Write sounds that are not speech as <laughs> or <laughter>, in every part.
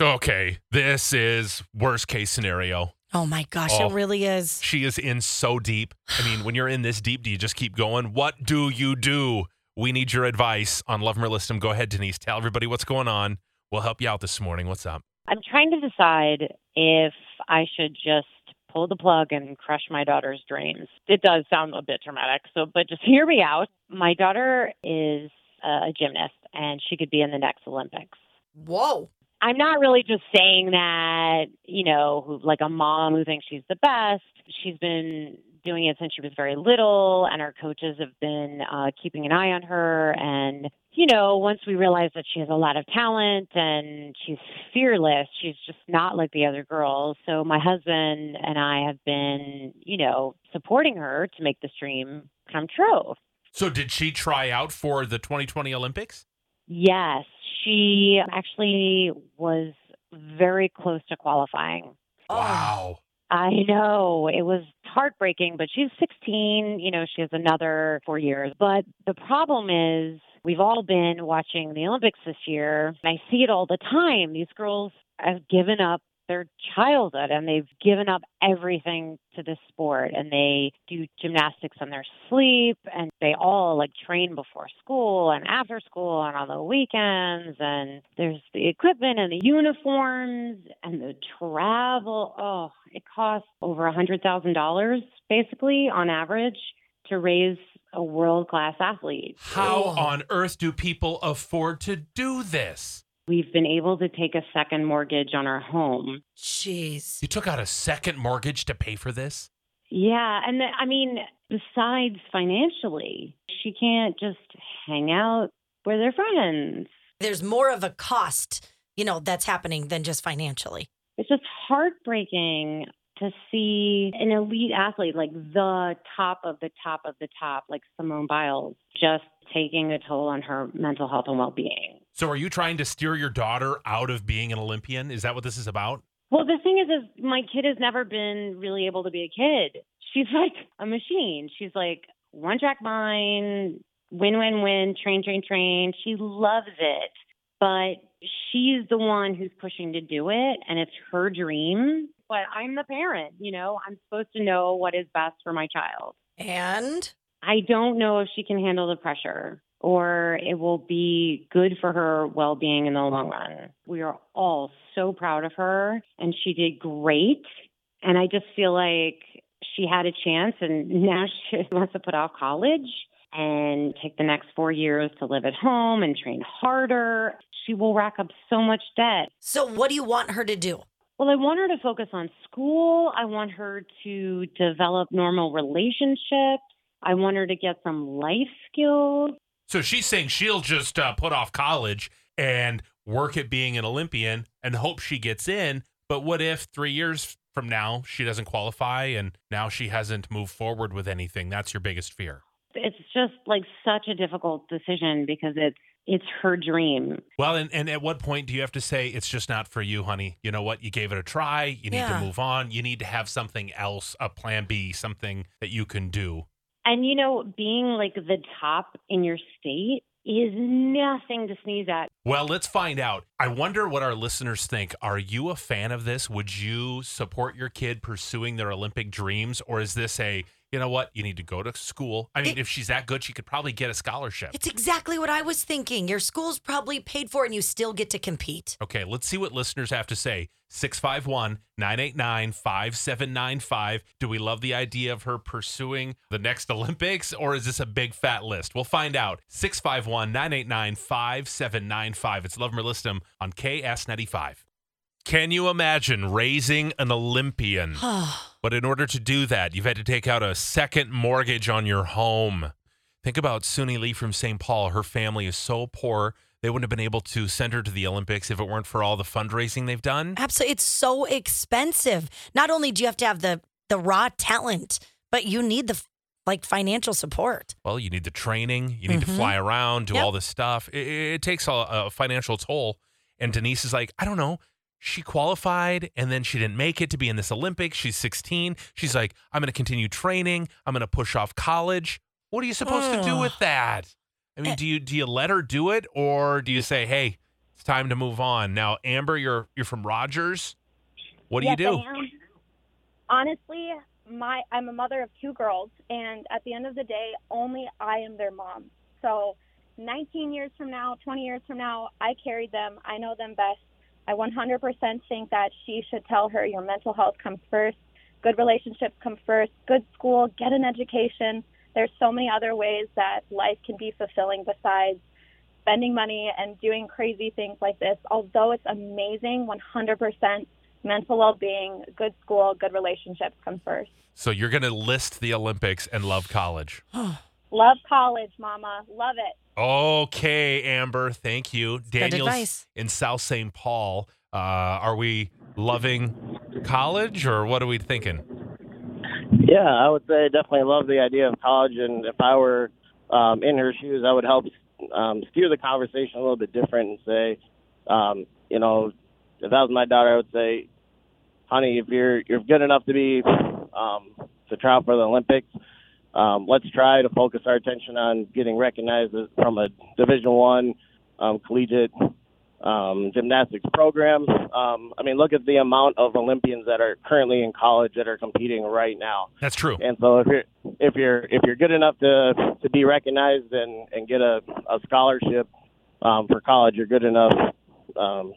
Okay, this is worst case scenario. Oh my gosh, Oh. it really is. She is in so deep. I mean, when you're in this deep, do you just keep going? What do you do? We need your advice on Love or List 'em. Go ahead, Denise. Tell everybody what's going on. We'll help you out this morning. What's up? I'm trying to decide if I should just pull the plug and crush my daughter's dreams. It does sound a bit dramatic, so but just hear me out. My daughter is a gymnast and she could be in the next Olympics. Whoa. I'm not really just saying that, you know, who, like a mom who thinks she's the best. She's been doing it since she was very little, and our coaches have been uh, keeping an eye on her. And, you know, once we realized that she has a lot of talent and she's fearless, she's just not like the other girls. So my husband and I have been, you know, supporting her to make this dream come true. So, did she try out for the 2020 Olympics? Yes, she actually was very close to qualifying. Oh. Wow. I know it was heartbreaking, but she's 16. You know, she has another four years. But the problem is, we've all been watching the Olympics this year. And I see it all the time. These girls have given up their childhood and they've given up everything to this sport and they do gymnastics in their sleep and they all like train before school and after school and on the weekends and there's the equipment and the uniforms and the travel oh it costs over a hundred thousand dollars basically on average to raise a world class athlete How Oh. on earth do people afford to do this? We've been able to take a second mortgage on our home Jeez. You took out a second mortgage to pay for this? Yeah, and the, I mean, besides financially, she can't just hang out with her friends. There's more of a cost, you know, that's happening than just financially. It's just heartbreaking to see an elite athlete like the top of the top of the top, like Simone Biles, just taking a toll on her mental health and well-being. So, are you trying to steer your daughter out of being an Olympian? Is that what this is about? Well, the thing is, is my kid has never been really able to be a kid. She's <laughs> like a machine. She's like one track mind, win, win, win, train, train, train. She loves it, but she's the one who's pushing to do it, and it's her dream. But I'm the parent, you know. I'm supposed to know what is best for my child. And I don't know if she can handle the pressure or it will be good for her well being in the long run. We are all so proud of her and she did great. And I just feel like she had a chance and <laughs> now she wants to put off college and take the next four years to live at home and train harder. She will rack up so much debt. so, what do you want her to do? Well, I want her to focus on school. I want her to develop normal relationships. I want her to get some life skills. So, she's saying she'll just uh, put off college and work at being an Olympian and hope she gets in. But what if three years from now she doesn't qualify and now she hasn't moved forward with anything? That's your biggest fear. It's just like such a difficult decision because it's it's her dream. Well, and, and at what point do you have to say it's just not for you, honey? You know what? You gave it a try. You need Yeah. to move on. You need to have something else, a plan B, something that you can do. And you know, being like the top in your state is nothing to sneeze at. Well, let's find out. I wonder what our listeners think. Are you a fan of this? Would you support your kid pursuing their Olympic dreams? Or is this a, you know what, you need to go to school? I mean, It- if she's that good, she could probably get a scholarship. It's exactly what I was thinking. Your school's probably paid for it and you still get to compete. Okay, let's see what listeners have to say. 651 989 5795. Do we love the idea of her pursuing the next Olympics or is this a big fat list? We'll find out. 651 989 5795. It's Love 'em or List 'em on KS95. Can you imagine raising an Olympian? <sighs> Oh. But in order to do that, you've had to take out a second mortgage on your home. Think about Suni Lee from St. Paul. Her family is so poor they wouldn't have been able to send her to the Olympics if it weren't for all the fundraising they've done. Absolutely. It's so expensive. Not only do you have to have the the raw talent, but you need the like financial support. Well, you need the training, you need to fly around, do Mm-hmm. Yep. all this stuff. It, it takes a, a financial toll. And Denise is like, I don't know. She qualified and then she didn't make it to be in this Olympics. She's 16. She's like, I'm going to continue training. I'm going to push off college. What are you supposed to do with that? I mean, eh. do you do you let her do it or do you say, "Hey, it's time to move on"? Now, Amber, you're you're from Rogers. What do yes, you do? Honestly, my I'm a mother of two girls, and at the end of the day, only I am their mom. So, 19 years from now, 20 years from now, I carried them. I know them best. I 100% think that she should tell her your mental health comes first, good relationships come first, good school, get an education. There's so many other ways that life can be fulfilling besides spending money and doing crazy things like this. Although it's amazing, 100% mental well-being, good school, good relationships come first. So you're going to list the Olympics and love college. <gasps> <gasps> Love college, mama. Love it. Okay, Amber. Thank you. Daniel's advice. in South St. Paul. Uh, are we loving college or what are we thinking? Yeah, I would say definitely love the idea of college, and if I were um, in her shoes, I would help um, steer the conversation a little bit different and say, um, you know, if that was my daughter, I would say, honey, if you're you're good enough to be um, to try out for the Olympics, um, let's try to focus our attention on getting recognized from a Division One um, collegiate um, gymnastics program. Um, I mean, look at the amount of Olympians that are currently in college that are competing right now. That's true. And so if you're if you're if you're good enough to to be recognized and and get a, a scholarship um, for college, you're good enough. Um,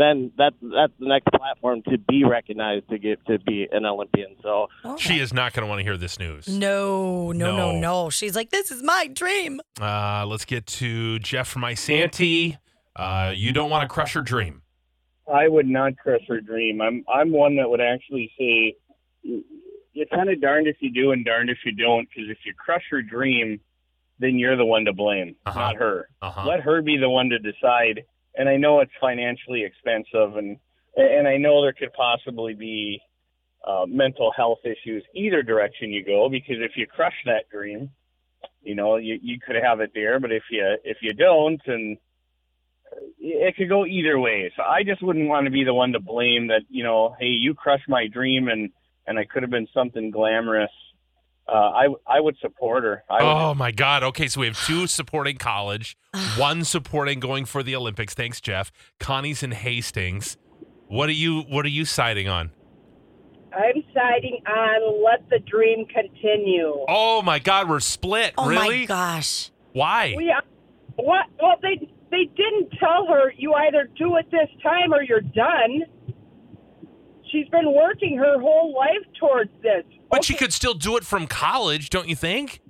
then that's that's the next platform to be recognized to get to be an Olympian. So She is not going to want to hear this news. No, no, no, No. no. She's like, this is my dream. Uh, let's get to Jeff from Isanti. Uh, you don't want to crush her dream. I would not crush her dream. I'm I'm one that would actually say you're kind of darned if you do and darned if you don't. Because if you crush her dream, then you're the one to blame, Uh-huh. not her. Uh-huh. Let her be the one to decide. And I know it's financially expensive, and and I know there could possibly be uh, mental health issues either direction you go. Because if you crush that dream, you know you you could have it there. But if you if you don't, and it could go either way. So I just wouldn't want to be the one to blame that, you know, hey, you crushed my dream and and I could have been something glamorous. Uh, I I would support her. I would, Oh my God. Okay, so we have two supporting college, <sighs> one supporting going for the Olympics. Thanks, Jeff. Connie's in Hastings. What are you What are you siding on? I'm siding on let the dream continue. Oh my God, we're split. Oh really? my gosh. Why? We what? Well, they they didn't tell her you either do it this time or you're done. She's been working her whole life towards this. But she could still do it from college, don't you think?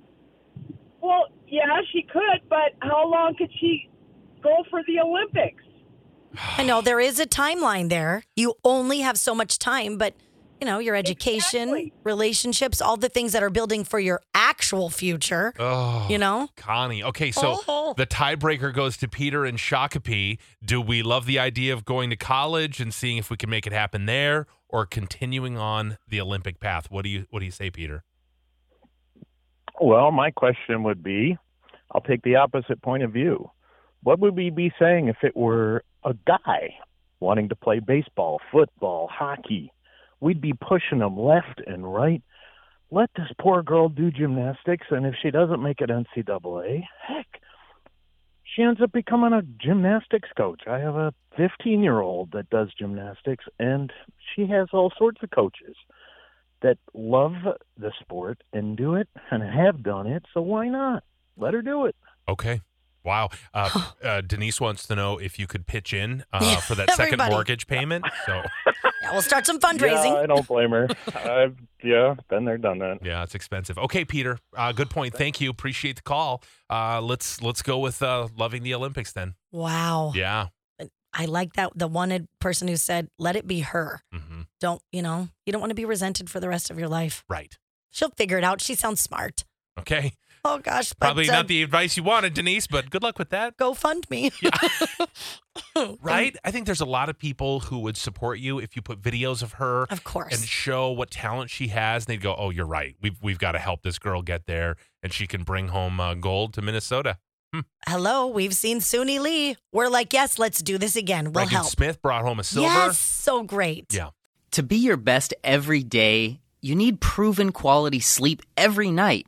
Well, yeah, she could, but how long could she go for the Olympics? I know there is a timeline there. You only have so much time, but you know, your education, Exactly. relationships, all the things that are building for your actual future, Oh, you know? Connie. Okay, so Oh. the tiebreaker goes to Peter and Shakopee. Do we love the idea of going to college and seeing if we can make it happen there, or continuing on the Olympic path? What do you What do you say, Peter? Well, my question would be I'll take the opposite point of view. What would we be saying if it were a guy wanting to play baseball, football, hockey? We'd be pushing them left and right. Let this poor girl do gymnastics, and if she doesn't make it NCAA, heck, she ends up becoming a gymnastics coach. I have a 15 year old that does gymnastics, and she has all sorts of coaches that love the sport and do it and have done it. So why not? Let her do it. Okay. Wow. Uh, uh, Denise wants to know if you could pitch in uh, for that second mortgage payment. So, <laughs> Yeah, we'll start some Yeah, fundraising. I don't blame her. <laughs> I've yeah, been there, done that. yeah, it's expensive. Okay, Peter. Uh, good point. Thank you. Appreciate the call. Uh, let's let's go with uh, loving the Olympics then. Wow. Yeah. I like that the one person who said, let it be her. hmm Don't, you know, you don't want to be resented for the rest of your life. Right. She'll figure it out. She sounds smart. Okay. <laughs> Oh gosh, but, Probably uh, not the advice you wanted, Denise, but good luck with that. Go fund me. Yeah. <laughs> Right? <laughs> I think there's a lot of people who would support you if you put videos of her Of course. and show what talent she has. And they'd go, "Oh, you're right. We've we've got to help this girl get there, and she can bring home uh, gold to Minnesota." Hello, we've seen Suni Lee. We're like, yes, let's do this again. We'll Regan help. Smith brought home a silver. Yes, so great. Yeah. To be your best every day, you need proven quality sleep every night.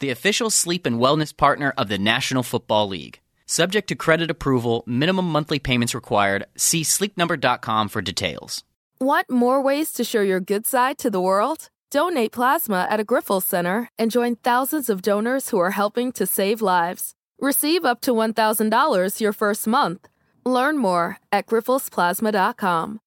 the official sleep and wellness partner of the National Football League. Subject to credit approval, minimum monthly payments required. See sleepnumber.com for details. Want more ways to show your good side to the world? Donate plasma at a Grifols Center and join thousands of donors who are helping to save lives. Receive up to $1,000 your first month. Learn more at grifolsplasma.com.